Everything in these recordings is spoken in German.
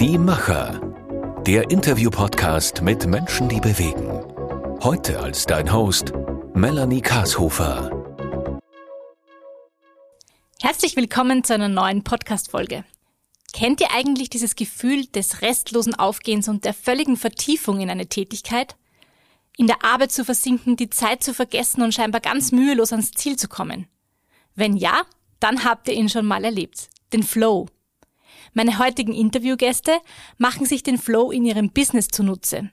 Die Macher. Der Interview-Podcast mit Menschen, die bewegen. Heute als dein Host Melanie Kashofer. Herzlich willkommen zu einer neuen Podcast-Folge. Kennt ihr eigentlich dieses Gefühl des restlosen Aufgehens und der völligen Vertiefung in eine Tätigkeit? In der Arbeit zu versinken, die Zeit zu vergessen und scheinbar ganz mühelos ans Ziel zu kommen? Wenn ja, dann habt ihr ihn schon mal erlebt. Den Flow. Meine heutigen Interviewgäste machen sich den Flow in ihrem Business zunutze.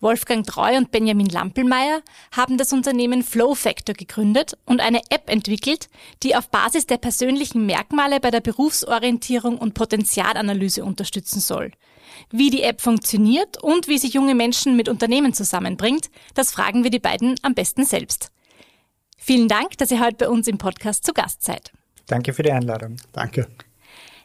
Wolfgang Treu und Benjamin Lampelmeier haben das Unternehmen Flow Factor gegründet und eine App entwickelt, die auf Basis der persönlichen Merkmale bei der Berufsorientierung und Potenzialanalyse unterstützen soll. Wie die App funktioniert und wie sie junge Menschen mit Unternehmen zusammenbringt, das fragen wir die beiden am besten selbst. Vielen Dank, dass ihr heute bei uns im Podcast zu Gast seid. Danke für die Einladung. Danke.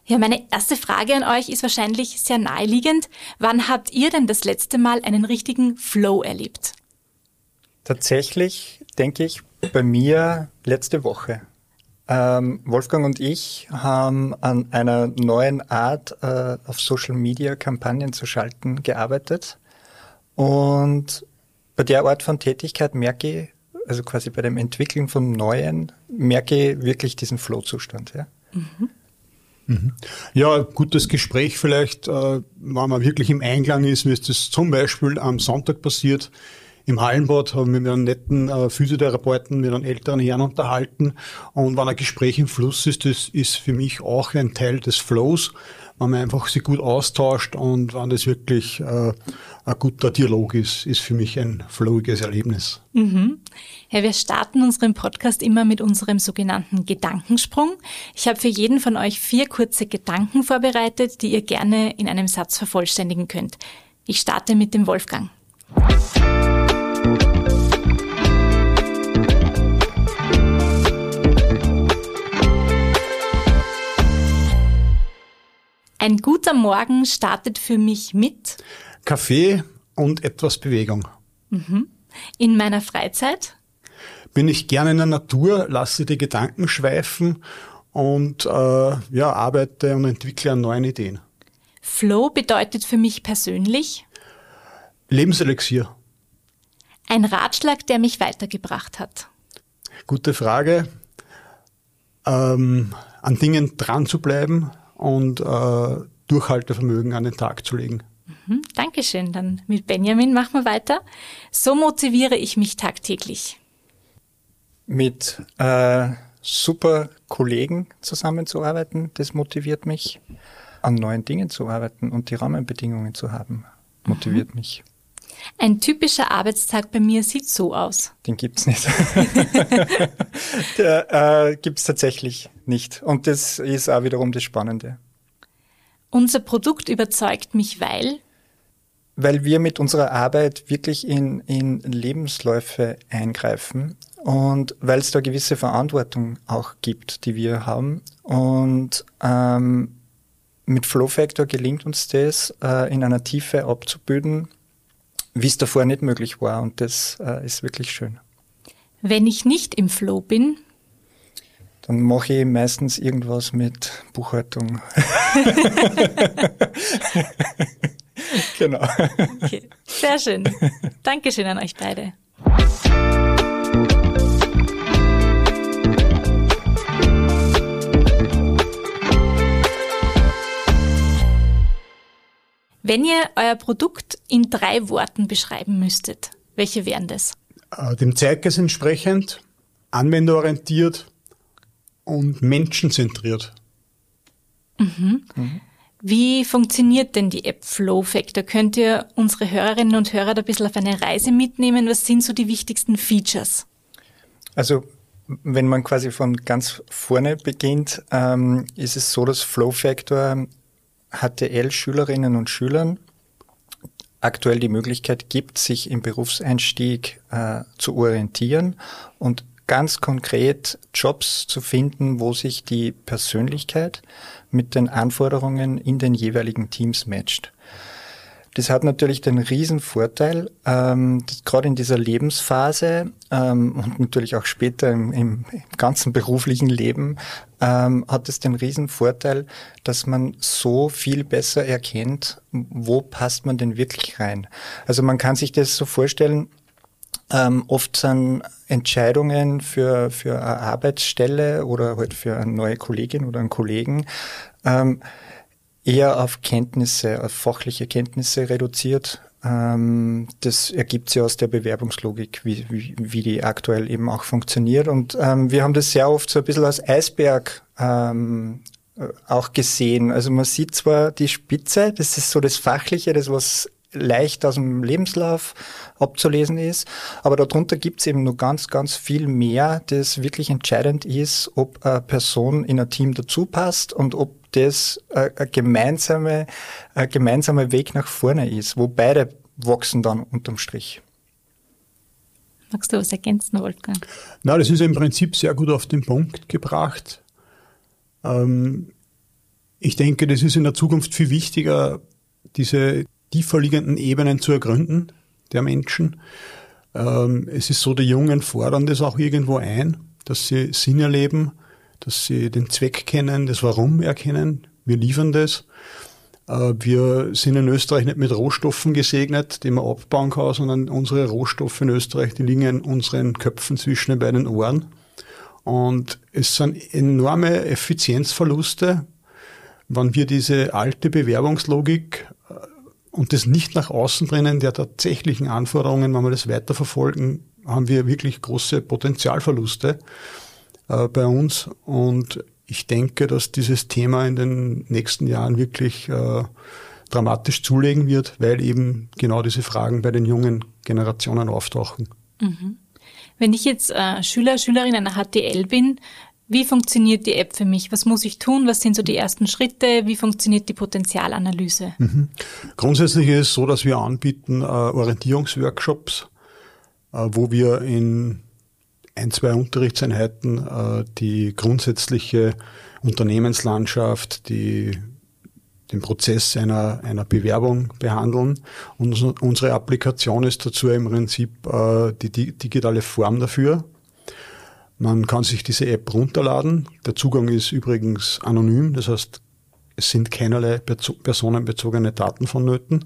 Ja, meine erste Frage an euch ist wahrscheinlich sehr naheliegend. Wann habt ihr denn das letzte Mal einen richtigen Flow erlebt? Tatsächlich denke ich bei mir letzte Woche. Ähm, Wolfgang und ich haben an einer neuen Art, äh, auf Social Media Kampagnen zu schalten, gearbeitet. Und bei der Art von Tätigkeit merke ich, also quasi bei dem Entwickeln von Neuen, merke ich wirklich diesen Flow-Zustand. Ja. Mhm. Mhm. Ja, gutes Gespräch vielleicht, äh, wenn man wirklich im Einklang ist, wie es das zum Beispiel am Sonntag passiert. Im Hallenbad haben wir mit einem netten äh, Physiotherapeuten, mit einem älteren Herrn unterhalten. Und wenn ein Gespräch im Fluss ist, das ist für mich auch ein Teil des Flows wenn man einfach sich gut austauscht und wenn das wirklich äh, ein guter Dialog ist, ist für mich ein flowiges Erlebnis. Mhm. Ja, wir starten unseren Podcast immer mit unserem sogenannten Gedankensprung. Ich habe für jeden von euch vier kurze Gedanken vorbereitet, die ihr gerne in einem Satz vervollständigen könnt. Ich starte mit dem Wolfgang. Ein guter Morgen startet für mich mit Kaffee und etwas Bewegung. Mhm. In meiner Freizeit bin ich gerne in der Natur, lasse die Gedanken schweifen und äh, ja, arbeite und entwickle an neuen Ideen. Flow bedeutet für mich persönlich Lebenselixier. Ein Ratschlag, der mich weitergebracht hat. Gute Frage. Ähm, an Dingen dran zu bleiben, und äh, Durchhaltevermögen an den Tag zu legen. Mhm, Dankeschön. Dann mit Benjamin machen wir weiter. So motiviere ich mich tagtäglich. Mit äh, super Kollegen zusammenzuarbeiten, das motiviert mich. An neuen Dingen zu arbeiten und die Rahmenbedingungen zu haben, motiviert mhm. mich. Ein typischer Arbeitstag bei mir sieht so aus. Den gibt's nicht. Der äh, gibt's tatsächlich nicht. Und das ist auch wiederum das Spannende. Unser Produkt überzeugt mich, weil? Weil wir mit unserer Arbeit wirklich in, in Lebensläufe eingreifen und weil es da gewisse Verantwortung auch gibt, die wir haben. Und ähm, mit Flow Factor gelingt uns das, äh, in einer Tiefe abzubilden, wie es davor nicht möglich war. Und das äh, ist wirklich schön. Wenn ich nicht im Flow bin, dann mache ich meistens irgendwas mit Buchhaltung. genau. Okay. Sehr schön. Dankeschön an euch beide. Wenn ihr euer Produkt in drei Worten beschreiben müsstet, welche wären das? Äh, dem Zeitgeist entsprechend, anwenderorientiert und menschenzentriert. Mhm. Mhm. Wie funktioniert denn die App Flow Factor? Könnt ihr unsere Hörerinnen und Hörer da ein bisschen auf eine Reise mitnehmen? Was sind so die wichtigsten Features? Also wenn man quasi von ganz vorne beginnt, ähm, ist es so, dass Flow Factor HTL-Schülerinnen und Schülern aktuell die Möglichkeit gibt, sich im Berufseinstieg äh, zu orientieren und ganz konkret Jobs zu finden, wo sich die Persönlichkeit mit den Anforderungen in den jeweiligen Teams matcht. Das hat natürlich den riesen Vorteil, ähm, gerade in dieser Lebensphase ähm, und natürlich auch später im, im ganzen beruflichen Leben, ähm, hat es den riesen Vorteil, dass man so viel besser erkennt, wo passt man denn wirklich rein. Also man kann sich das so vorstellen, ähm, oft sind Entscheidungen für, für eine Arbeitsstelle oder halt für eine neue Kollegin oder einen Kollegen ähm, eher auf Kenntnisse, auf fachliche Kenntnisse reduziert. Ähm, das ergibt sich aus der Bewerbungslogik, wie, wie, wie die aktuell eben auch funktioniert. Und ähm, wir haben das sehr oft so ein bisschen als Eisberg ähm, äh, auch gesehen. Also man sieht zwar die Spitze, das ist so das Fachliche, das was leicht aus dem Lebenslauf abzulesen ist, aber darunter gibt es eben nur ganz, ganz viel mehr, das wirklich entscheidend ist, ob eine Person in ein Team dazu passt und ob das ein gemeinsame, ein gemeinsamer Weg nach vorne ist, wo beide wachsen dann unterm Strich. Magst du was ergänzen, Wolfgang? Na, das ist im Prinzip sehr gut auf den Punkt gebracht. Ähm, ich denke, das ist in der Zukunft viel wichtiger, diese tiefer liegenden Ebenen zu ergründen der Menschen. Ähm, es ist so, die Jungen fordern das auch irgendwo ein, dass sie Sinn erleben, dass sie den Zweck kennen, das Warum erkennen. Wir liefern das. Äh, wir sind in Österreich nicht mit Rohstoffen gesegnet, die man abbauen kann, sondern unsere Rohstoffe in Österreich, die liegen in unseren Köpfen zwischen den beiden Ohren. Und es sind enorme Effizienzverluste, wenn wir diese alte Bewerbungslogik und das nicht nach außen bringen der tatsächlichen Anforderungen, wenn wir das weiterverfolgen, haben wir wirklich große Potenzialverluste äh, bei uns. Und ich denke, dass dieses Thema in den nächsten Jahren wirklich äh, dramatisch zulegen wird, weil eben genau diese Fragen bei den jungen Generationen auftauchen. Mhm. Wenn ich jetzt äh, Schüler, Schülerin einer HTL bin, wie funktioniert die App für mich? Was muss ich tun? Was sind so die ersten Schritte? Wie funktioniert die Potenzialanalyse? Mhm. Grundsätzlich ist es so, dass wir anbieten äh, Orientierungsworkshops, äh, wo wir in ein, zwei Unterrichtseinheiten äh, die grundsätzliche Unternehmenslandschaft, die, den Prozess einer, einer Bewerbung behandeln. Und unsere Applikation ist dazu im Prinzip äh, die, die digitale Form dafür. Man kann sich diese App runterladen. Der Zugang ist übrigens anonym, das heißt, es sind keinerlei personenbezogene Daten vonnöten.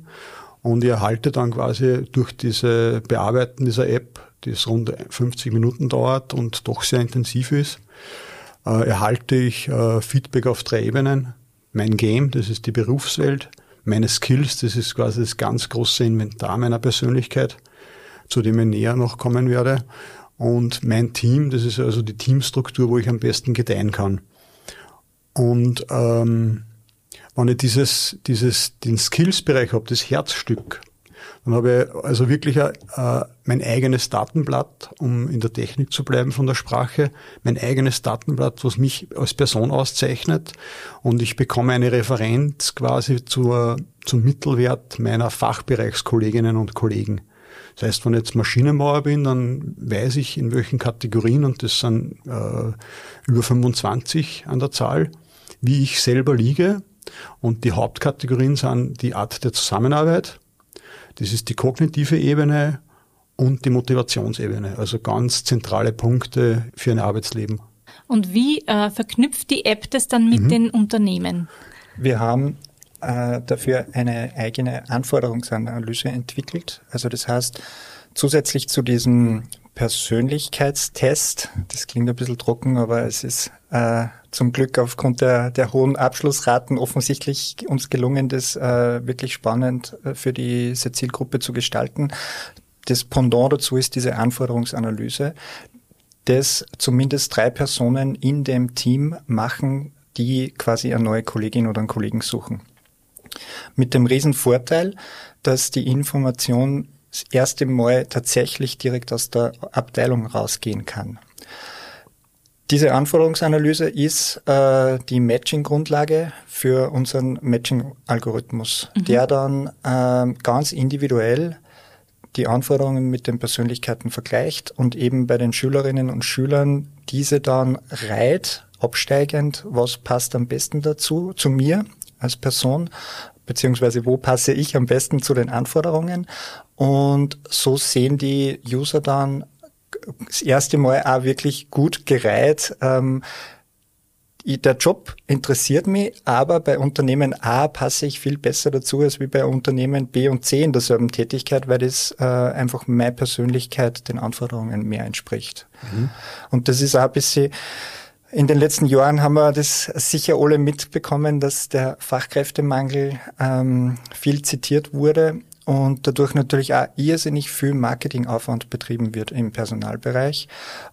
Und ihr erhaltet dann quasi durch diese Bearbeiten dieser App das rund 50 Minuten dauert und doch sehr intensiv ist, äh, erhalte ich äh, Feedback auf drei Ebenen. Mein Game, das ist die Berufswelt, meine Skills, das ist quasi das ganz große Inventar meiner Persönlichkeit, zu dem ich näher noch kommen werde. Und mein Team, das ist also die Teamstruktur, wo ich am besten gedeihen kann. Und ähm, wenn ich dieses, dieses, den Skills-Bereich habe, das Herzstück, dann habe ich also wirklich äh, mein eigenes Datenblatt, um in der Technik zu bleiben von der Sprache, mein eigenes Datenblatt, was mich als Person auszeichnet. Und ich bekomme eine Referenz quasi zur, zum Mittelwert meiner Fachbereichskolleginnen und Kollegen. Das heißt, wenn ich jetzt Maschinenbauer bin, dann weiß ich, in welchen Kategorien, und das sind äh, über 25 an der Zahl, wie ich selber liege. Und die Hauptkategorien sind die Art der Zusammenarbeit, das ist die kognitive Ebene und die Motivationsebene, also ganz zentrale Punkte für ein Arbeitsleben. Und wie äh, verknüpft die App das dann mit mhm. den Unternehmen? Wir haben äh, dafür eine eigene Anforderungsanalyse entwickelt. Also das heißt, zusätzlich zu diesem Persönlichkeitstest. Das klingt ein bisschen trocken, aber es ist äh, zum Glück aufgrund der, der hohen Abschlussraten offensichtlich uns gelungen, das äh, wirklich spannend äh, für diese Zielgruppe zu gestalten. Das Pendant dazu ist diese Anforderungsanalyse, das zumindest drei Personen in dem Team machen, die quasi eine neue Kollegin oder einen Kollegen suchen. Mit dem Riesenvorteil, dass die Information das erste Mal tatsächlich direkt aus der Abteilung rausgehen kann. Diese Anforderungsanalyse ist äh, die Matching-Grundlage für unseren Matching-Algorithmus, mhm. der dann äh, ganz individuell die Anforderungen mit den Persönlichkeiten vergleicht und eben bei den Schülerinnen und Schülern diese dann reiht, absteigend, was passt am besten dazu, zu mir als Person, beziehungsweise wo passe ich am besten zu den Anforderungen. Und so sehen die User dann das erste Mal auch wirklich gut gereiht. Ähm, der Job interessiert mich, aber bei Unternehmen A passe ich viel besser dazu als wie bei Unternehmen B und C in derselben Tätigkeit, weil das äh, einfach meine Persönlichkeit den Anforderungen mehr entspricht. Mhm. Und das ist auch ein bisschen in den letzten Jahren haben wir das sicher alle mitbekommen, dass der Fachkräftemangel ähm, viel zitiert wurde und dadurch natürlich auch irrsinnig viel Marketingaufwand betrieben wird im Personalbereich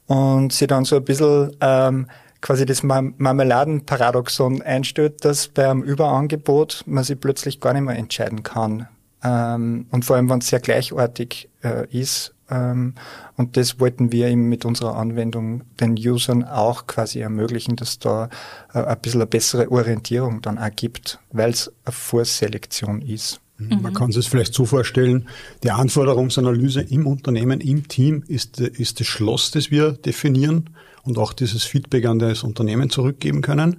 und sie dann so ein bisschen ähm, quasi das Marmeladenparadoxon einstellt, dass beim Überangebot man sich plötzlich gar nicht mehr entscheiden kann. Ähm, und vor allem, wenn es sehr gleichartig äh, ist, und das wollten wir eben mit unserer Anwendung den Usern auch quasi ermöglichen, dass da äh, ein bisschen eine bessere Orientierung dann auch gibt, weil es eine Vorselektion ist. Mhm. Man kann es vielleicht so vorstellen, die Anforderungsanalyse im Unternehmen, im Team ist, ist das Schloss, das wir definieren und auch dieses Feedback an das Unternehmen zurückgeben können.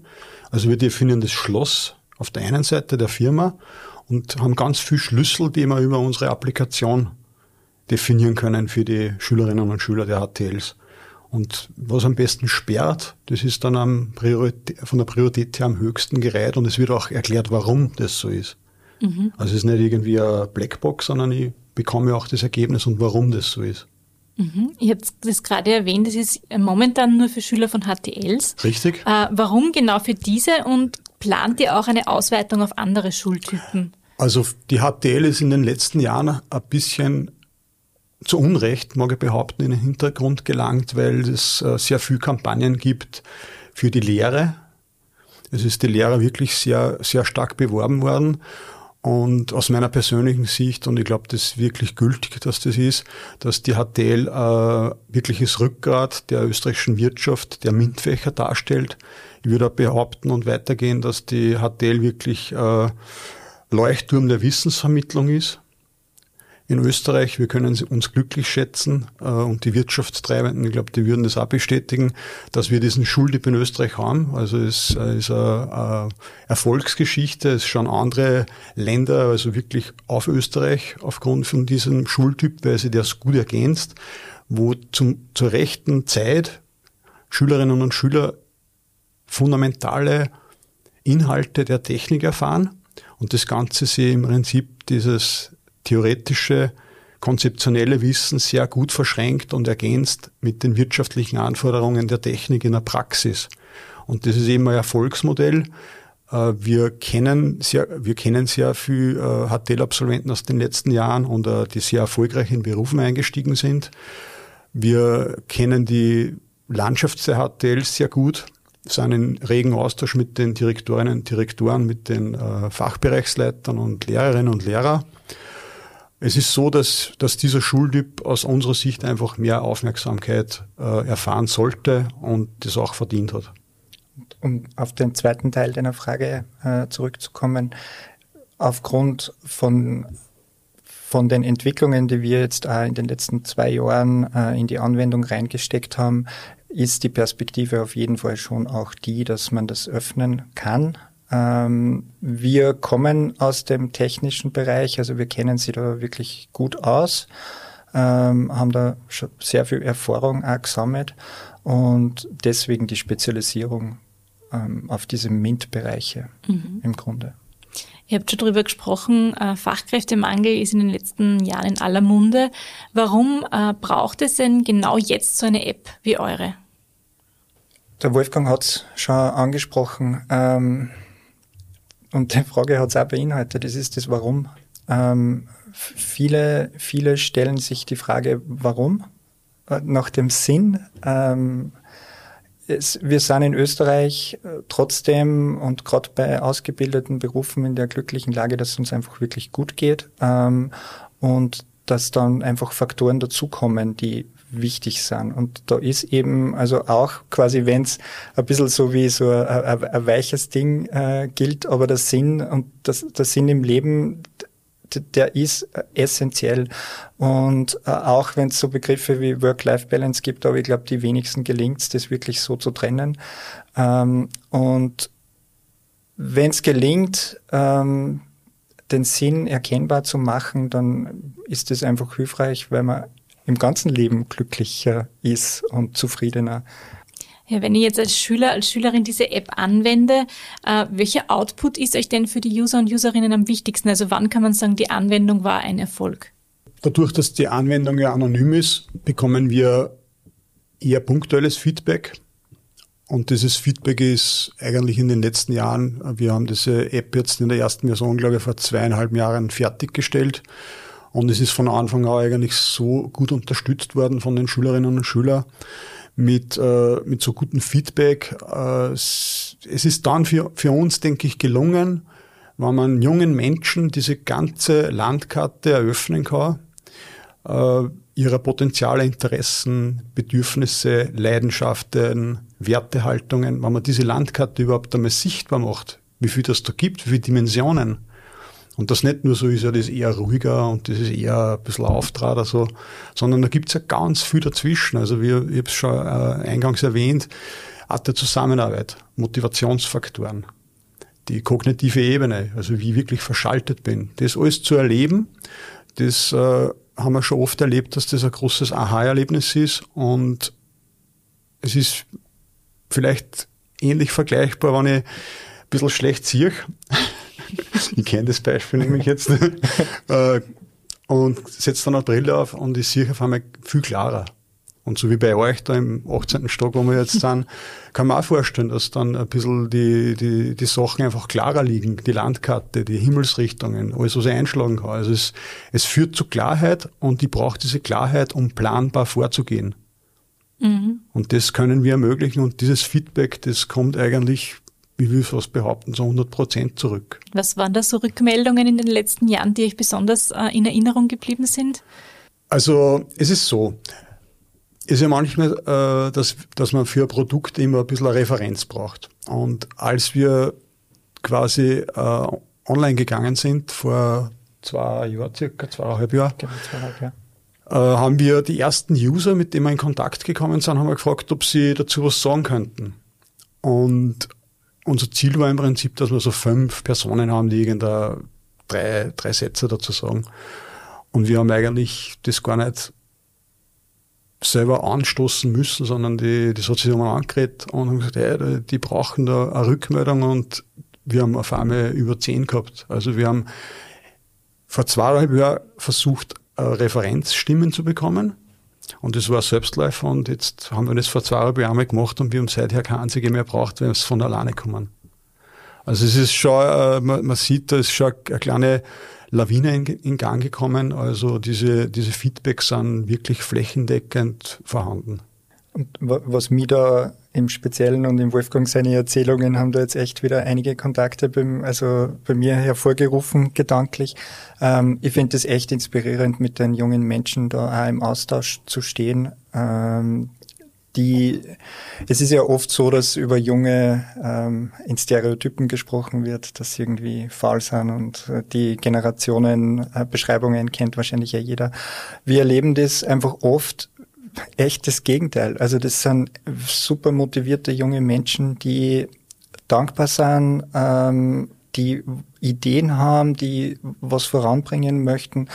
Also wir definieren das Schloss auf der einen Seite der Firma und haben ganz viel Schlüssel, die wir über unsere Applikation definieren können für die Schülerinnen und Schüler der HTLs. Und was am besten sperrt, das ist dann von der Priorität her am höchsten gereiht und es wird auch erklärt, warum das so ist. Mhm. Also es ist nicht irgendwie eine Blackbox, sondern ich bekomme auch das Ergebnis und warum das so ist. Mhm. Ich habe das gerade erwähnt, das ist momentan nur für Schüler von HTLs. Richtig. Äh, warum genau für diese und plant ihr auch eine Ausweitung auf andere Schultypen? Also die HTL ist in den letzten Jahren ein bisschen zu Unrecht, mag ich behaupten, in den Hintergrund gelangt, weil es äh, sehr viel Kampagnen gibt für die Lehre. Es ist die Lehre wirklich sehr, sehr stark beworben worden. Und aus meiner persönlichen Sicht, und ich glaube, das ist wirklich gültig, dass das ist, dass die HTL äh, wirkliches Rückgrat der österreichischen Wirtschaft, der MINT-Fächer darstellt. Ich würde auch behaupten und weitergehen, dass die HTL wirklich äh, Leuchtturm der Wissensvermittlung ist in Österreich. Wir können uns glücklich schätzen äh, und die Wirtschaftstreibenden, ich glaube, die würden das auch bestätigen, dass wir diesen Schultyp in Österreich haben. Also es äh, ist eine Erfolgsgeschichte. Es schauen andere Länder also wirklich auf Österreich aufgrund von diesem Schultyp, weil sie das gut ergänzt, wo zum, zur rechten Zeit Schülerinnen und Schüler fundamentale Inhalte der Technik erfahren und das Ganze sie im Prinzip dieses theoretische, konzeptionelle Wissen sehr gut verschränkt und ergänzt mit den wirtschaftlichen Anforderungen der Technik in der Praxis. Und das ist eben ein Erfolgsmodell. Äh, wir kennen sehr, wir kennen sehr viel HTL-Absolventen aus den letzten Jahren und äh, die sehr erfolgreich in Berufen eingestiegen sind. Wir kennen die Landschaft der HTLs sehr gut, sind in regen Austausch mit den Direktorinnen und Direktoren, mit den äh, Fachbereichsleitern und Lehrerinnen und Lehrern. Es ist so, dass, dass dieser Schultyp aus unserer Sicht einfach mehr Aufmerksamkeit äh, erfahren sollte und das auch verdient hat. Um auf den zweiten Teil deiner Frage äh, zurückzukommen, aufgrund von, von den Entwicklungen, die wir jetzt äh, in den letzten zwei Jahren äh, in die Anwendung reingesteckt haben, ist die Perspektive auf jeden Fall schon auch die, dass man das öffnen kann wir kommen aus dem technischen Bereich, also wir kennen sie da wirklich gut aus, ähm, haben da schon sehr viel Erfahrung auch gesammelt und deswegen die Spezialisierung ähm, auf diese MINT-Bereiche mhm. im Grunde. Ihr habt schon darüber gesprochen, äh, Fachkräftemangel ist in den letzten Jahren in aller Munde. Warum äh, braucht es denn genau jetzt so eine App wie eure? Der Wolfgang hat es schon angesprochen. Und die Frage hat es auch beinhaltet, das ist das Warum. Ähm, viele, viele stellen sich die Frage, warum? Äh, nach dem Sinn. Ähm, es, wir sind in Österreich äh, trotzdem und gerade bei ausgebildeten Berufen in der glücklichen Lage, dass es uns einfach wirklich gut geht ähm, und dass dann einfach Faktoren dazukommen, die wichtig sind. Und da ist eben, also auch quasi, wenn es ein bisschen so wie so ein, weiches Ding äh, gilt, aber der Sinn und das, der Sinn im Leben, der ist essentiell. Und äh, auch wenn es so Begriffe wie Work-Life-Balance gibt, aber ich glaube, die wenigsten gelingt es, das wirklich so zu trennen. Ähm, und wenn es gelingt, ähm, den Sinn erkennbar zu machen, dann ist es einfach hilfreich, weil man im ganzen Leben glücklicher ist und zufriedener. Ja, wenn ich jetzt als Schüler, als Schülerin diese App anwende, äh, welcher Output ist euch denn für die User und Userinnen am wichtigsten? Also wann kann man sagen, die Anwendung war ein Erfolg? Dadurch, dass die Anwendung ja anonym ist, bekommen wir eher punktuelles Feedback. Und dieses Feedback ist eigentlich in den letzten Jahren, wir haben diese App jetzt in der ersten Version, glaube ich, vor zweieinhalb Jahren fertiggestellt. Und es ist von Anfang an eigentlich so gut unterstützt worden von den Schülerinnen und Schülern mit, äh, mit so gutem Feedback. Äh, es ist dann für, für uns, denke ich, gelungen, wenn man jungen Menschen diese ganze Landkarte eröffnen kann, äh, ihrer Potenziale, Interessen, Bedürfnisse, Leidenschaften, Wertehaltungen, wenn man diese Landkarte überhaupt einmal sichtbar macht, wie viel das da gibt, wie viele Dimensionen, und das nicht nur so ist ja das eher ruhiger und das ist eher ein bisschen Auftrat oder so, sondern da gibt's ja ganz viel dazwischen. Also wie, ich habe es schon äh, eingangs erwähnt, Art der Zusammenarbeit, Motivationsfaktoren, die kognitive Ebene, also wie ich wirklich verschaltet bin. Das alles zu erleben, das äh, haben wir schon oft erlebt, dass das ein großes Aha-Erlebnis ist und es ist vielleicht ähnlich vergleichbar, wenn ich ein bisschen schlecht sehe ich kenne das Beispiel nämlich jetzt. Äh, und setze dann eine Brille auf und ich sehe auf einmal viel klarer. Und so wie bei euch da im 18. Stock, wo wir jetzt sind, kann man auch vorstellen, dass dann ein bisschen die, die, die Sachen einfach klarer liegen. Die Landkarte, die Himmelsrichtungen, alles, was ich einschlagen kann. Also es, es führt zu Klarheit und ich brauche diese Klarheit, um planbar vorzugehen. Mhm. Und das können wir ermöglichen und dieses Feedback, das kommt eigentlich wie will ich fast behaupten, so 100 Prozent zurück. Was waren da so Rückmeldungen in den letzten Jahren, die euch besonders äh, in Erinnerung geblieben sind? Also es ist so, es ist ja manchmal, äh, dass, dass man für ein Produkt immer ein bisschen eine Referenz braucht. Und als wir quasi äh, online gegangen sind, vor zwei Jahren, circa zweieinhalb Jahren, genau, zweieinhalb Jahre. Äh, haben wir die ersten User, mit denen wir in Kontakt gekommen sind, haben wir gefragt, ob sie dazu was sagen könnten. Und unser Ziel war im Prinzip, dass wir so fünf Personen haben, die irgendeine drei, drei Sätze dazu sagen. Und wir haben eigentlich das gar nicht selber anstoßen müssen, sondern die, die hat sich angeredet und haben gesagt, hey, die brauchen da eine Rückmeldung und wir haben auf einmal über zehn gehabt. Also wir haben vor zweieinhalb Jahren versucht, Referenzstimmen zu bekommen und das war Selbstläufer und jetzt haben wir das vor zweieinhalb Jahren gemacht und wir haben seither keine einzige mehr braucht, weil es von alleine kommen. Also es ist schon, äh, man, sieht, da ist schon eine kleine Lawine in, in Gang gekommen. Also diese, diese Feedbacks sind wirklich flächendeckend vorhanden. Und was mich da im Speziellen und im Wolfgang seine Erzählungen haben da jetzt echt wieder einige Kontakte beim, also bei mir hervorgerufen, gedanklich. Ähm, ich finde es echt inspirierend, mit den jungen Menschen da auch im Austausch zu stehen. Ähm, die, es ist ja oft so, dass über Junge ähm, in Stereotypen gesprochen wird, dass sie irgendwie faul sind und äh, die Generationenbeschreibungen äh, kennt wahrscheinlich ja jeder. Wir erleben das einfach oft echt das Gegenteil. Also das sind super motivierte junge Menschen, die dankbar sind, ähm, die Ideen haben, die was voranbringen möchten.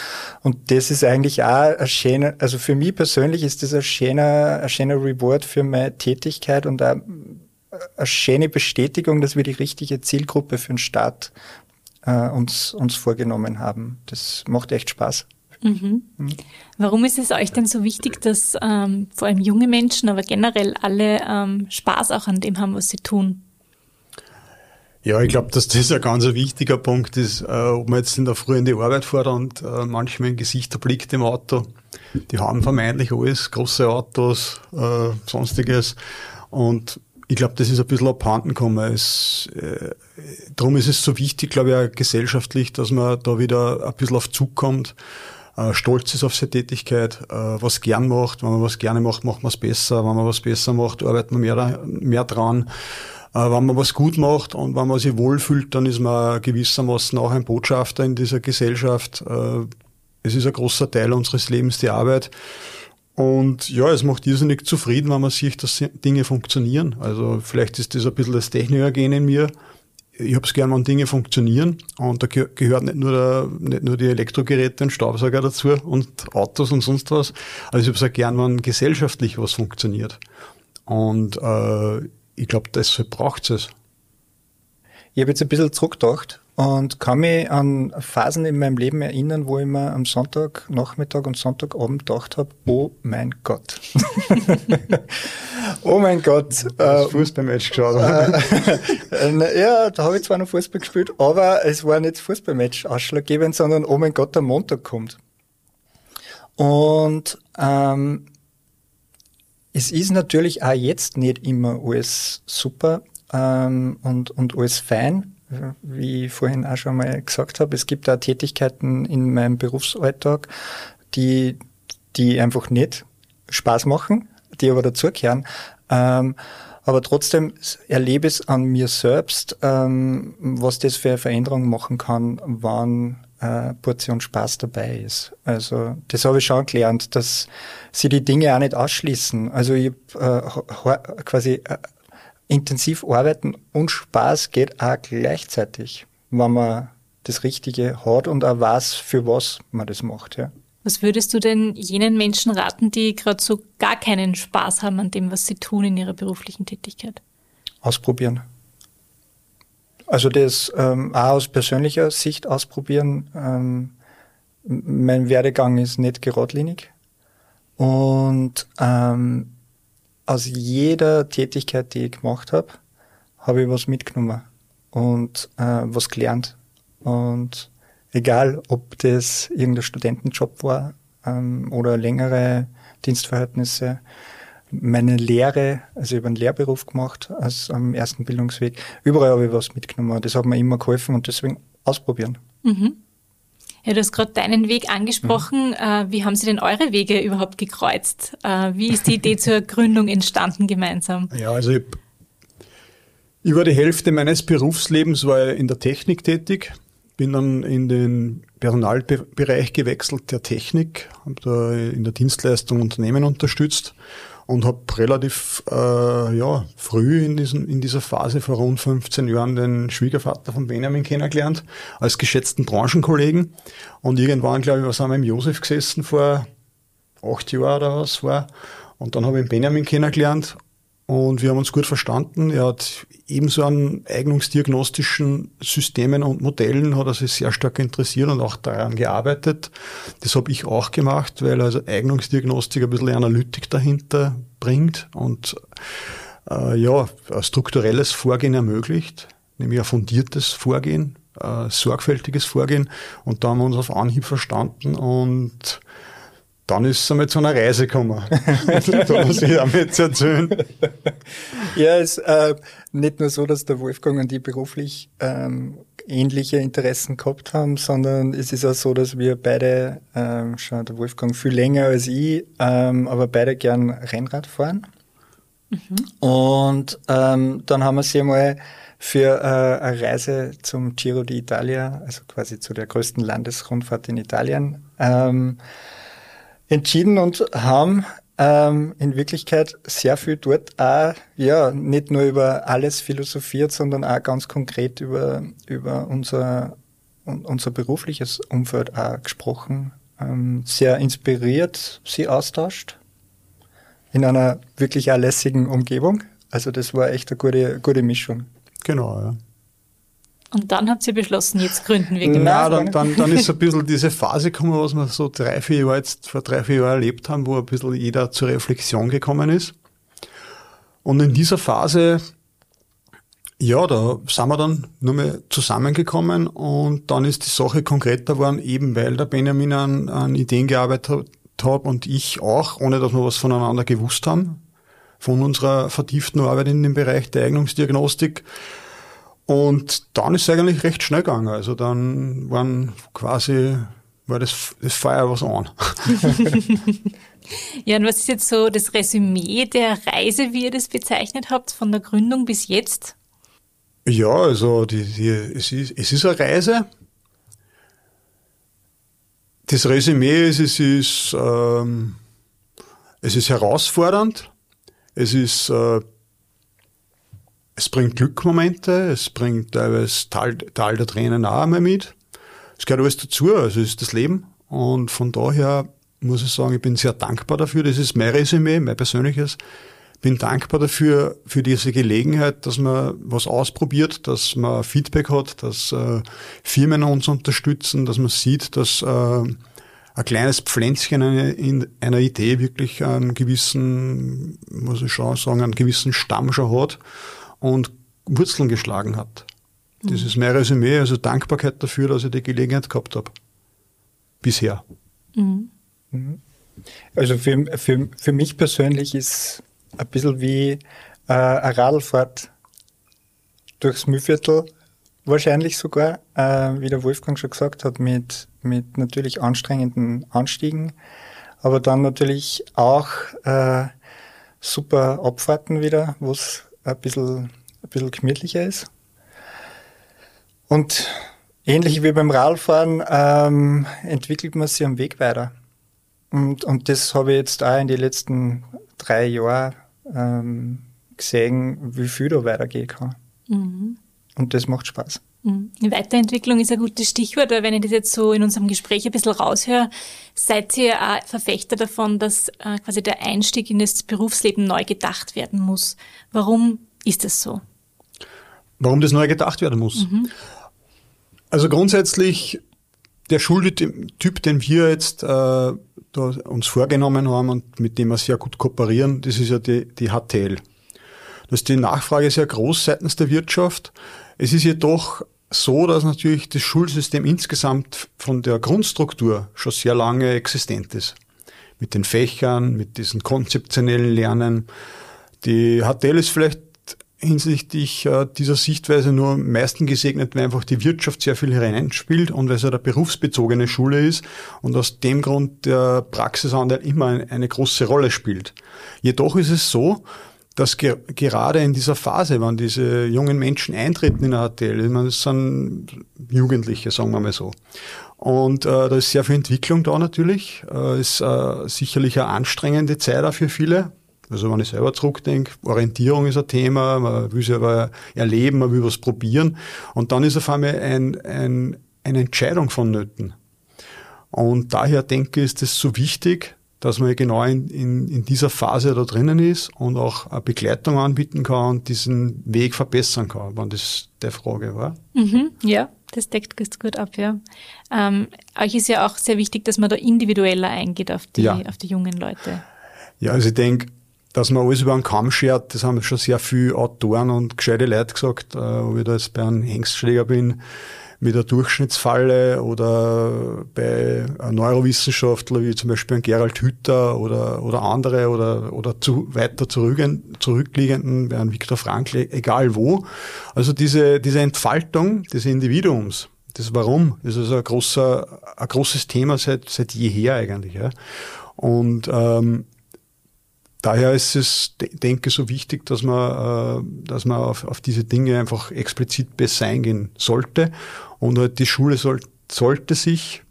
Und das ist eigentlich auch ein schöner, also für mich persönlich ist das ein schöner, ein schöner Reward für meine Tätigkeit und auch eine schöne Bestätigung, dass wir die richtige Zielgruppe für den Start äh, uns, uns vorgenommen haben. Das macht echt Spaß. Mhm. Mhm. Warum ist es euch denn so wichtig, dass ähm, vor allem junge Menschen, aber generell alle ähm, Spaß auch an dem haben, was sie tun? Ja, ich glaube, dass das ein ganz wichtiger Punkt ist, äh, ob man jetzt in der Früh in die Arbeit fährt und äh, manchmal ein Gesicht erblickt im Auto. Die haben vermeintlich alles, große Autos, äh, sonstiges. Und ich glaube, das ist ein bisschen abhanden gekommen. Es, äh, darum ist es so wichtig, glaube ich, auch gesellschaftlich, dass man da wieder ein bisschen auf Zug kommt äh, stolz ist auf seine Tätigkeit, äh, was gern macht. Wenn man was gerne macht, macht man es besser. Wenn man was besser macht, arbeitet man mehr, mehr dran. Äh, wenn man was gut macht und wenn man sich wohlfühlt, dann ist man gewissermaßen auch ein Botschafter in dieser Gesellschaft. Es ist ein großer Teil unseres Lebens, die Arbeit. Und ja, es macht irrsinnig zufrieden, wenn man sieht, dass Dinge funktionieren. Also vielleicht ist das ein bisschen das Technikergen in mir. Ich habe es gern, wenn Dinge funktionieren und da gehört nicht nur, der, nicht nur die Elektrogeräte und Staubsauger dazu und Autos und sonst was. Also ich habe es auch gern, wenn gesellschaftlich was funktioniert. Und äh, ich glaube, deshalb braucht es. Ich habe jetzt ein bisschen zurückgedacht und kann mich an Phasen in meinem Leben erinnern, wo ich mir am Sonntagnachmittag und Sonntagabend gedacht habe, oh mein Gott. oh mein Gott. Äh, Fußballmatch geschaut. Äh, ja, da habe ich zwar noch Fußball gespielt, aber es war nicht das Fußballmatch ausschlaggebend, sondern oh mein Gott, der Montag kommt. Und ähm, es ist natürlich auch jetzt nicht immer alles super ähm, und, und alles fein wie ich vorhin auch schon mal gesagt habe, es gibt da Tätigkeiten in meinem Berufsalltag, die, die einfach nicht Spaß machen, die aber dazugehören. Ähm, aber trotzdem erlebe ich es an mir selbst, ähm, was das für eine Veränderung machen kann, wann äh, Portion Spaß dabei ist. Also das habe ich schon gelernt, dass sie die Dinge auch nicht ausschließen. Also ich äh, quasi äh, intensiv arbeiten und Spaß geht auch gleichzeitig, wenn man das Richtige hat und auch weiß, für was man das macht. Ja. Was würdest du denn jenen Menschen raten, die gerade so gar keinen Spaß haben an dem, was sie tun in ihrer beruflichen Tätigkeit? Ausprobieren. Also das ähm, auch aus persönlicher Sicht ausprobieren. Ähm, mein Werdegang ist nicht geradlinig und ähm, aus jeder Tätigkeit, die ich gemacht habe, habe ich was mitgenommen und äh, was gelernt. Und egal, ob das irgendein Studentenjob war ähm, oder längere Dienstverhältnisse, meine Lehre, also ich habe einen Lehrberuf gemacht als am ersten Bildungsweg, überall habe ich was mitgenommen. Das hat mir immer geholfen und deswegen ausprobieren. Mhm. Ja, du hast gerade deinen Weg angesprochen. Mhm. Wie haben Sie denn eure Wege überhaupt gekreuzt? Äh, wie ist die Idee zur Gründung entstanden gemeinsam? Ja, also ich, über die Hälfte meines Berufslebens war ich in der Technik tätig, bin dann in den Personalbereich gewechselt der Technik, habe da in der Dienstleistung Unternehmen unterstützt und habe relativ äh, ja, früh in, diesem, in dieser Phase vor rund 15 Jahren den Schwiegervater von Benjamin kennengelernt, als geschätzten Branchenkollegen. Und irgendwann, glaube ich, was haben wir im Josef gesessen vor acht Jahren oder was war. Und dann habe ich Benjamin kennengelernt und wir haben uns gut verstanden. Er hat ebenso an eignungsdiagnostischen Systemen und Modellen hat er sich sehr stark interessiert und auch daran gearbeitet. Das habe ich auch gemacht, weil also Eignungsdiagnostik ein bisschen Analytik dahinter bringt und äh, ja, strukturelles Vorgehen ermöglicht, nämlich ein fundiertes Vorgehen, ein sorgfältiges Vorgehen. Und da haben wir uns auf Anhieb verstanden und dann ist es einmal zu einer Reise gekommen. da muss ich auch jetzt erzählen. Ja, es ist äh, nicht nur so, dass der Wolfgang und ich beruflich ähm, ähnliche Interessen gehabt haben, sondern es ist auch so, dass wir beide, ähm, schon der Wolfgang viel länger als ich, ähm, aber beide gern Rennrad fahren. Mhm. Und ähm, dann haben wir sie einmal für äh, eine Reise zum Giro d'Italia, also quasi zu der größten Landesrundfahrt in Italien, ähm, entschieden und haben ähm, in Wirklichkeit sehr viel dort auch, ja, nicht nur über alles philosophiert, sondern auch ganz konkret über, über unser, unser berufliches Umfeld auch gesprochen. Ähm, sehr inspiriert, sie austauscht. In einer wirklich auch lässigen Umgebung. Also das war echt eine gute, gute Mischung. Genau, ja. Und dann habt ihr beschlossen, jetzt gründen wir gemeinsam? Nein, dann, dann, dann ist so ein bisschen diese Phase gekommen, was wir so drei, vier Jahre jetzt, vor drei, vier Jahren erlebt haben, wo ein bisschen jeder zur Reflexion gekommen ist. Und in dieser Phase, ja, da sind wir dann nur mehr zusammengekommen und dann ist die Sache konkreter geworden, eben weil der Benjamin an, an Ideen gearbeitet hat und ich auch, ohne dass wir was voneinander gewusst haben, von unserer vertieften Arbeit in dem Bereich der Eignungsdiagnostik. Und dann ist es eigentlich recht schnell gegangen. Also dann waren quasi, war das, das Feuer was an. ja, und was ist jetzt so das Resümee der Reise, wie ihr das bezeichnet habt, von der Gründung bis jetzt? Ja, also die, die, es, ist, es ist eine Reise. Das Resümee ist, es ist, ähm, es ist herausfordernd. Es ist äh, es bringt Glückmomente, es bringt teilweise Tal, Tal der Tränen auch einmal mit. Es gehört alles dazu, also es ist das Leben. Und von daher muss ich sagen, ich bin sehr dankbar dafür. Das ist mein Resümee, mein persönliches. Bin dankbar dafür, für diese Gelegenheit, dass man was ausprobiert, dass man Feedback hat, dass äh, Firmen uns unterstützen, dass man sieht, dass äh, ein kleines Pflänzchen in einer Idee wirklich einen gewissen, muss ich schon sagen, einen gewissen Stamm schon hat und Wurzeln geschlagen hat. Das ist mein Resümee, also Dankbarkeit dafür, dass ich die Gelegenheit gehabt habe. Bisher. Mhm. Also für, für, für mich persönlich ist ein bisschen wie äh, eine Radlfahrt durchs Mühlviertel wahrscheinlich sogar, äh, wie der Wolfgang schon gesagt hat, mit, mit natürlich anstrengenden Anstiegen, aber dann natürlich auch äh, super Abfahrten wieder, wo es ein bisschen, ein bisschen gemütlicher ist. Und ähnlich wie beim Radfahren ähm, entwickelt man sich am Weg weiter. Und, und das habe ich jetzt auch in den letzten drei Jahren ähm, gesehen, wie viel da weitergehen kann. Mhm. Und das macht Spaß. Mhm. Weiterentwicklung ist ein gutes Stichwort, weil wenn ich das jetzt so in unserem Gespräch ein bisschen raushöre, seid ihr auch Verfechter davon, dass äh, quasi der Einstieg in das Berufsleben neu gedacht werden muss. Warum ist das so? Warum das neu gedacht werden muss? Mhm. Also grundsätzlich der Schultyp, den wir jetzt äh, uns vorgenommen haben und mit dem wir sehr gut kooperieren, das ist ja die, die HTL. Da ist die Nachfrage sehr groß seitens der Wirtschaft. Es ist jedoch so, dass natürlich das Schulsystem insgesamt von der Grundstruktur schon sehr lange existent ist. Mit den Fächern, mit diesen konzeptionellen Lernen. Die HTL ist vielleicht hinsichtlich äh, dieser Sichtweise nur am meisten gesegnet, weil einfach die Wirtschaft sehr viel hineinspielt und weil es eine berufsbezogene Schule ist und aus dem Grund der Praxisanteil immer eine große Rolle spielt. Jedoch ist es so, dass ge gerade in dieser Phase, wenn diese jungen Menschen eintreten in der HTL, ich meine, das sind Jugendliche, sagen wir mal so. Und äh, da ist sehr viel Entwicklung da natürlich. Äh, ist äh, sicherlich eine anstrengende Zeit auch für viele. Also wenn ich selber zurückdenke, Orientierung ist ein Thema, man will sich aber erleben, man will was probieren. Und dann ist auf einmal ein, ein, eine Entscheidung vonnöten. Und daher denke ich, ist es so wichtig, dass man genau in, in, in dieser Phase da drinnen ist und auch eine Begleitung anbieten kann und diesen Weg verbessern kann, wenn das der Frage war. Mhm, ja, das deckt gut ab, ja. Ähm, euch ist ja auch sehr wichtig, dass man da individueller eingeht auf die, ja. auf die jungen Leute. Ja, also ich denke, dass man alles über einen Kamm schert, das haben schon sehr viele Autoren und gescheite Leute gesagt, äh, ob ich da jetzt bei einem Hengstschläger bin, mit der Durchschnittsfalle oder bei Neurowissenschaftler wie zum Beispiel ein Gerald Hütter oder, oder andere oder, oder zu, weiter zurückliegenden, bei einem Viktor Frankl, egal wo. Also diese, diese Entfaltung des Individuums, das Warum, ist ein großer, ein großes Thema seit, seit jeher eigentlich. Ja. Und ähm, daher ist es, denke so wichtig, dass man, äh, dass man auf, auf diese Dinge einfach explizit besser eingehen sollte. Und halt die Schule soll, sollte sich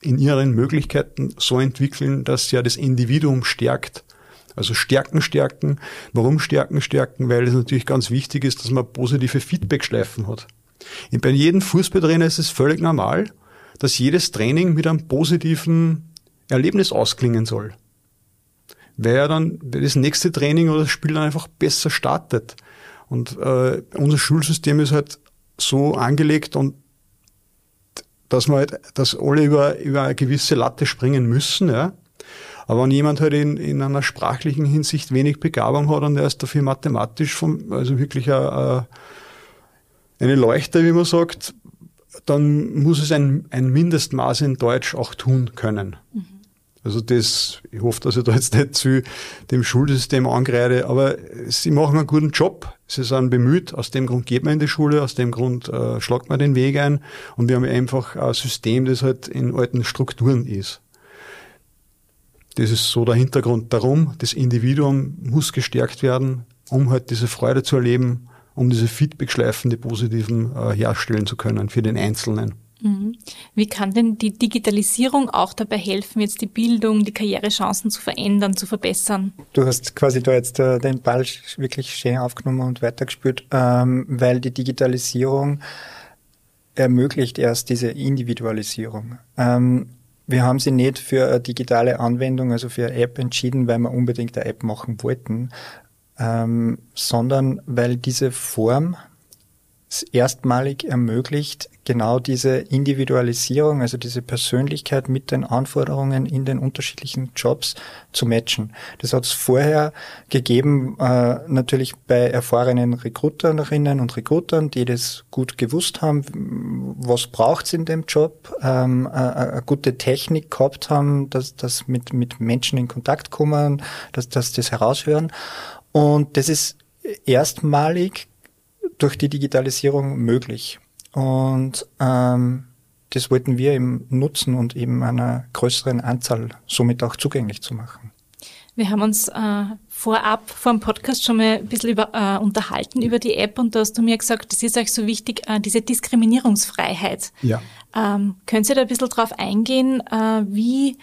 in ihren Möglichkeiten so entwickeln, dass sie ja das Individuum stärkt. Also Stärken stärken. Warum Stärken stärken? Weil es natürlich ganz wichtig ist, dass man positive Feedbackschleifen hat. Und bei jedem Fußballtrainer ist es völlig normal, dass jedes Training mit einem positiven Erlebnis ausklingen soll weil er dann das nächste Training oder das Spiel dann einfach besser startet. Und äh, unser Schulsystem ist halt so angelegt und dass man halt, dass alle über, über eine gewisse Latte springen müssen, ja. Aber wenn jemand halt in, in einer sprachlichen Hinsicht wenig Begabung hat und er ist dafür mathematisch vom, also wirklich eine, eine Leuchte, wie man sagt, dann muss es ein, ein Mindestmaß in Deutsch auch tun können. Mhm. Also das, ich hoffe, dass ich da jetzt nicht zu dem Schulsystem angreife, aber sie machen einen guten Job. Sie sind bemüht, aus dem Grund geht man in die Schule, aus dem Grund äh, schlagt man den Weg ein und wir haben einfach ein System, das halt in alten Strukturen ist. Das ist so der Hintergrund darum. Das Individuum muss gestärkt werden, um halt diese Freude zu erleben, um diese Feedback-Schleifen, die positiven, äh, herstellen zu können für den Einzelnen. Mhm. Wie kann denn die Digitalisierung auch dabei helfen, jetzt die Bildung, die Karrierechancen zu verändern, zu verbessern? Du hast quasi da jetzt äh, den Ball wirklich schön aufgenommen und weitergespürt, ähm, weil die Digitalisierung ermöglicht erst diese Individualisierung. Ähm, wir haben sie nicht für eine digitale Anwendung, also für eine App entschieden, weil wir unbedingt eine App machen wollten, ähm, sondern weil diese Form erstmalig ermöglicht, genau diese Individualisierung, also diese Persönlichkeit mit den Anforderungen in den unterschiedlichen Jobs zu matchen. Das hat es vorher gegeben, äh, natürlich bei erfahrenen Recruiterinnen und Recruitern, die das gut gewusst haben, was braucht es in dem Job, ähm, äh, eine gute Technik gehabt haben, dass das mit, mit Menschen in Kontakt kommen, dass, dass das heraushören. Und das ist erstmalig durch die Digitalisierung möglich. Und ähm, das wollten wir eben nutzen und eben einer größeren Anzahl somit auch zugänglich zu machen. Wir haben uns äh, vorab vor dem Podcast schon mal ein bisschen über, äh, unterhalten über die App und da hast du mir gesagt, das ist euch so wichtig, äh, diese Diskriminierungsfreiheit. Ja. Ähm, können Sie da ein bisschen drauf eingehen, äh, wie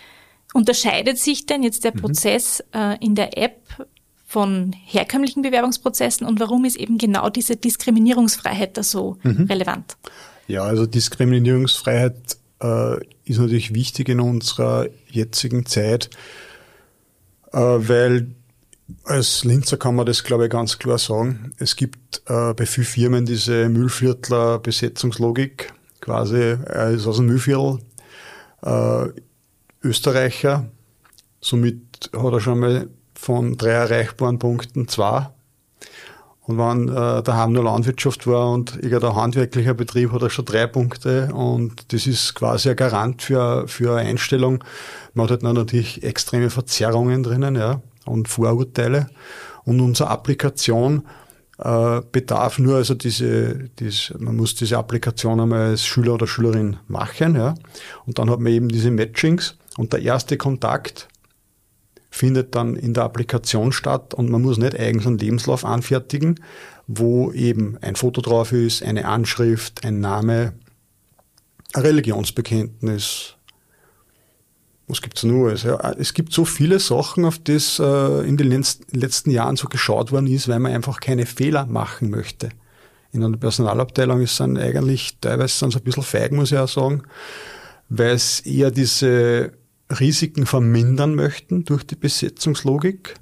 unterscheidet sich denn jetzt der mhm. Prozess äh, in der App von herkömmlichen Bewerbungsprozessen und warum ist eben genau diese Diskriminierungsfreiheit da so mhm. relevant? Ja, also Diskriminierungsfreiheit äh, ist natürlich wichtig in unserer jetzigen Zeit, äh, weil als Linzer kann man das, glaube ich, ganz klar sagen. Es gibt äh, bei vielen Firmen diese Müllviertler Besetzungslogik. Quasi, er ist aus dem Müllviertel, äh, Österreicher. Somit hat er schon mal von drei erreichbaren Punkten zwei. Und wenn äh, daheim nur Landwirtschaft war und irgendein handwerklicher Betrieb, hat er schon drei Punkte. Und das ist quasi ein Garant für, für eine Einstellung. Man hat halt natürlich extreme Verzerrungen drinnen ja, und Vorurteile. Und unsere Applikation äh, bedarf nur, also diese, diese, man muss diese Applikation einmal als Schüler oder Schülerin machen. Ja. Und dann hat man eben diese Matchings. Und der erste Kontakt findet dann in der Applikation statt und man muss nicht eigens einen Lebenslauf anfertigen, wo eben ein Foto drauf ist, eine Anschrift, ein Name, ein Religionsbekenntnis. Was gibt's nur? Also, es gibt so viele Sachen, auf das äh, in den letzten Jahren so geschaut worden ist, weil man einfach keine Fehler machen möchte. In einer Personalabteilung ist dann eigentlich teilweise so ein bisschen feig, muss ich auch sagen, weil es eher diese Risiken vermindern möchten durch die Besetzungslogik,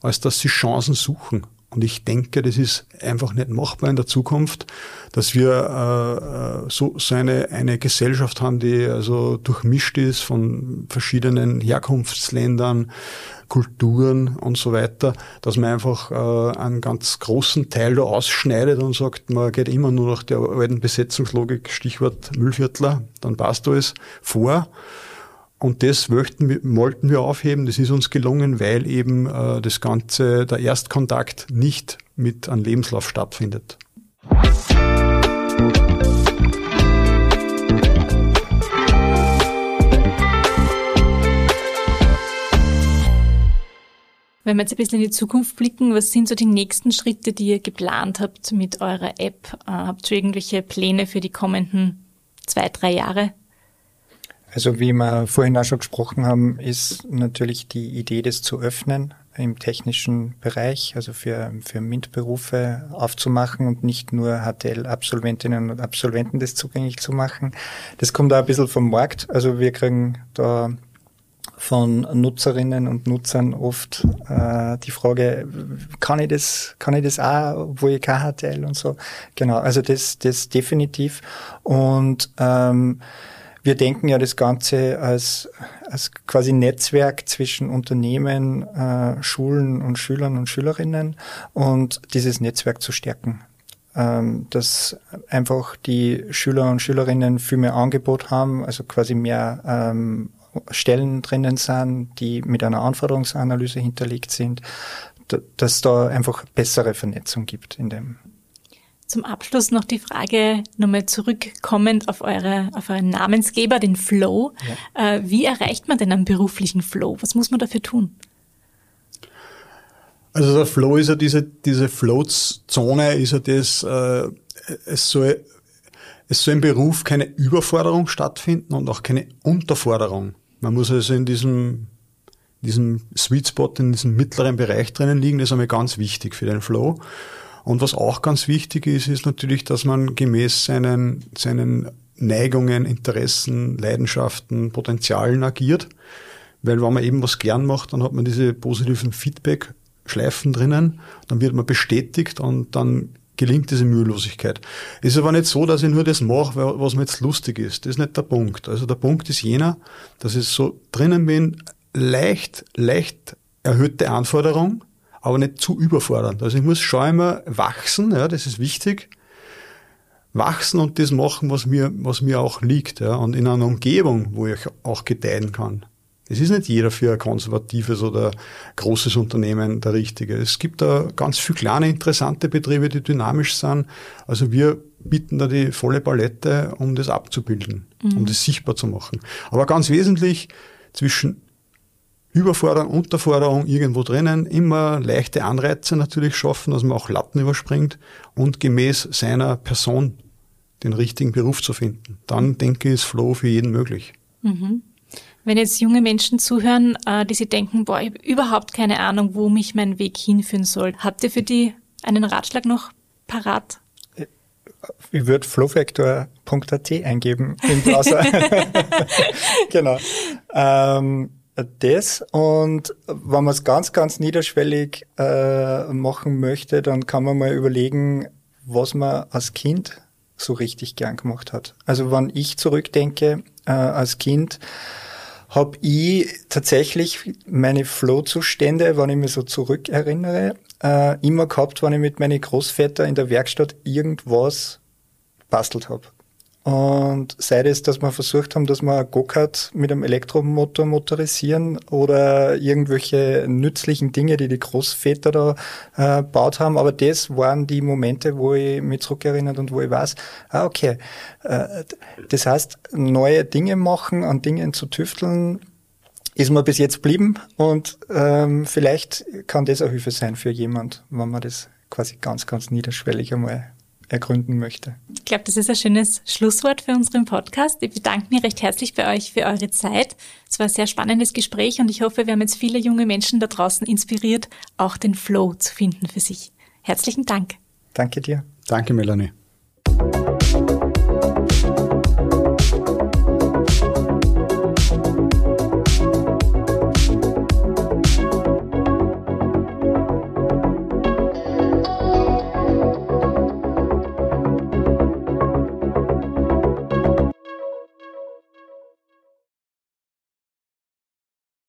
als dass sie Chancen suchen. Und ich denke, das ist einfach nicht machbar in der Zukunft, dass wir äh, so, so eine, eine Gesellschaft haben, die also durchmischt ist von verschiedenen Herkunftsländern, Kulturen und so weiter, dass man einfach äh, einen ganz großen Teil da ausschneidet und sagt, man geht immer nur nach der alten Besetzungslogik, Stichwort Müllviertler, dann passt alles vor. Und das wollten, wollten wir aufheben. Das ist uns gelungen, weil eben äh, das Ganze, der Erstkontakt nicht mit einem Lebenslauf stattfindet. Wenn wir jetzt ein bisschen in die Zukunft blicken, was sind so die nächsten Schritte, die ihr geplant habt mit eurer App? Äh, habt ihr irgendwelche Pläne für die kommenden zwei, drei Jahre? Also wie wir vorhin auch schon gesprochen haben, ist natürlich die Idee, das zu öffnen im technischen Bereich, also für, für MINT-Berufe aufzumachen und nicht nur HTL-Absolventinnen und Absolventen das zugänglich zu machen. Das kommt auch ein bisschen vom Markt. Also wir kriegen da von Nutzerinnen und Nutzern oft äh, die Frage, kann ich das, kann ich das auch, obwohl ich kein HTL und so. Genau, also das, das definitiv. Und ähm, wir denken ja das Ganze als, als quasi Netzwerk zwischen Unternehmen, äh, Schulen und Schülern und Schülerinnen und dieses Netzwerk zu stärken. Ähm, dass einfach die Schüler und Schülerinnen viel mehr Angebot haben, also quasi mehr ähm, Stellen drinnen sind, die mit einer Anforderungsanalyse hinterlegt sind, dass da einfach bessere Vernetzung gibt in dem zum Abschluss noch die Frage, nochmal zurückkommend auf, eure, auf euren Namensgeber, den Flow. Ja. Äh, wie erreicht man denn einen beruflichen Flow? Was muss man dafür tun? Also der Flow ist ja diese, diese Floats-Zone, ist ja das, äh, es soll, es soll im Beruf keine Überforderung stattfinden und auch keine Unterforderung. Man muss also in diesem, diesem Sweet Spot, in diesem mittleren Bereich drinnen liegen, das ist einmal ganz wichtig für den Flow. Und was auch ganz wichtig ist, ist natürlich, dass man gemäß seinen, seinen Neigungen, Interessen, Leidenschaften, Potenzialen agiert. Weil wenn man eben was gern macht, dann hat man diese positiven Feedback-Schleifen drinnen, dann wird man bestätigt und dann gelingt diese Mühelosigkeit. Es ist aber nicht so, dass ich nur das mache, was mir jetzt lustig ist. Das ist nicht der Punkt. Also der Punkt ist jener, dass ich so drinnen bin, leicht, leicht erhöhte Anforderung, aber nicht zu überfordernd. Also ich muss schon immer wachsen, ja, das ist wichtig. Wachsen und das machen, was mir, was mir auch liegt, ja, und in einer Umgebung, wo ich auch gedeihen kann. Es ist nicht jeder für ein konservatives oder großes Unternehmen der Richtige. Es gibt da ganz viele kleine, interessante Betriebe, die dynamisch sind. Also wir bieten da die volle Palette, um das abzubilden, mhm. um das sichtbar zu machen. Aber ganz wesentlich zwischen Überforderung, Unterforderung irgendwo drinnen, immer leichte Anreize natürlich schaffen, dass man auch Latten überspringt und gemäß seiner Person den richtigen Beruf zu finden. Dann denke ich, ist Flow für jeden möglich. Mhm. Wenn jetzt junge Menschen zuhören, äh, die sich denken, boah, ich habe überhaupt keine Ahnung, wo mich mein Weg hinführen soll, habt ihr für die einen Ratschlag noch parat? Ich würde flowfactor.at eingeben im Browser. genau. Ähm, das und wenn man es ganz, ganz niederschwellig äh, machen möchte, dann kann man mal überlegen, was man als Kind so richtig gern gemacht hat. Also wenn ich zurückdenke äh, als Kind, habe ich tatsächlich meine Flow-Zustände, wenn ich mich so zurückerinnere, äh, immer gehabt, wenn ich mit meinen Großväter in der Werkstatt irgendwas bastelt habe. Und sei es, dass wir versucht haben, dass wir Go-Kart mit einem Elektromotor motorisieren oder irgendwelche nützlichen Dinge, die die Großväter da äh, baut haben. Aber das waren die Momente, wo ich mich zurückerinnert und wo ich weiß, ah, okay, äh, das heißt, neue Dinge machen, an Dingen zu tüfteln, ist mir bis jetzt blieben und ähm, vielleicht kann das eine Hilfe sein für jemand, wenn man das quasi ganz, ganz niederschwellig einmal ergründen möchte. Ich glaube, das ist ein schönes Schlusswort für unseren Podcast. Ich bedanke mich recht herzlich bei euch für eure Zeit. Es war ein sehr spannendes Gespräch und ich hoffe, wir haben jetzt viele junge Menschen da draußen inspiriert, auch den Flow zu finden für sich. Herzlichen Dank. Danke dir. Danke, Melanie.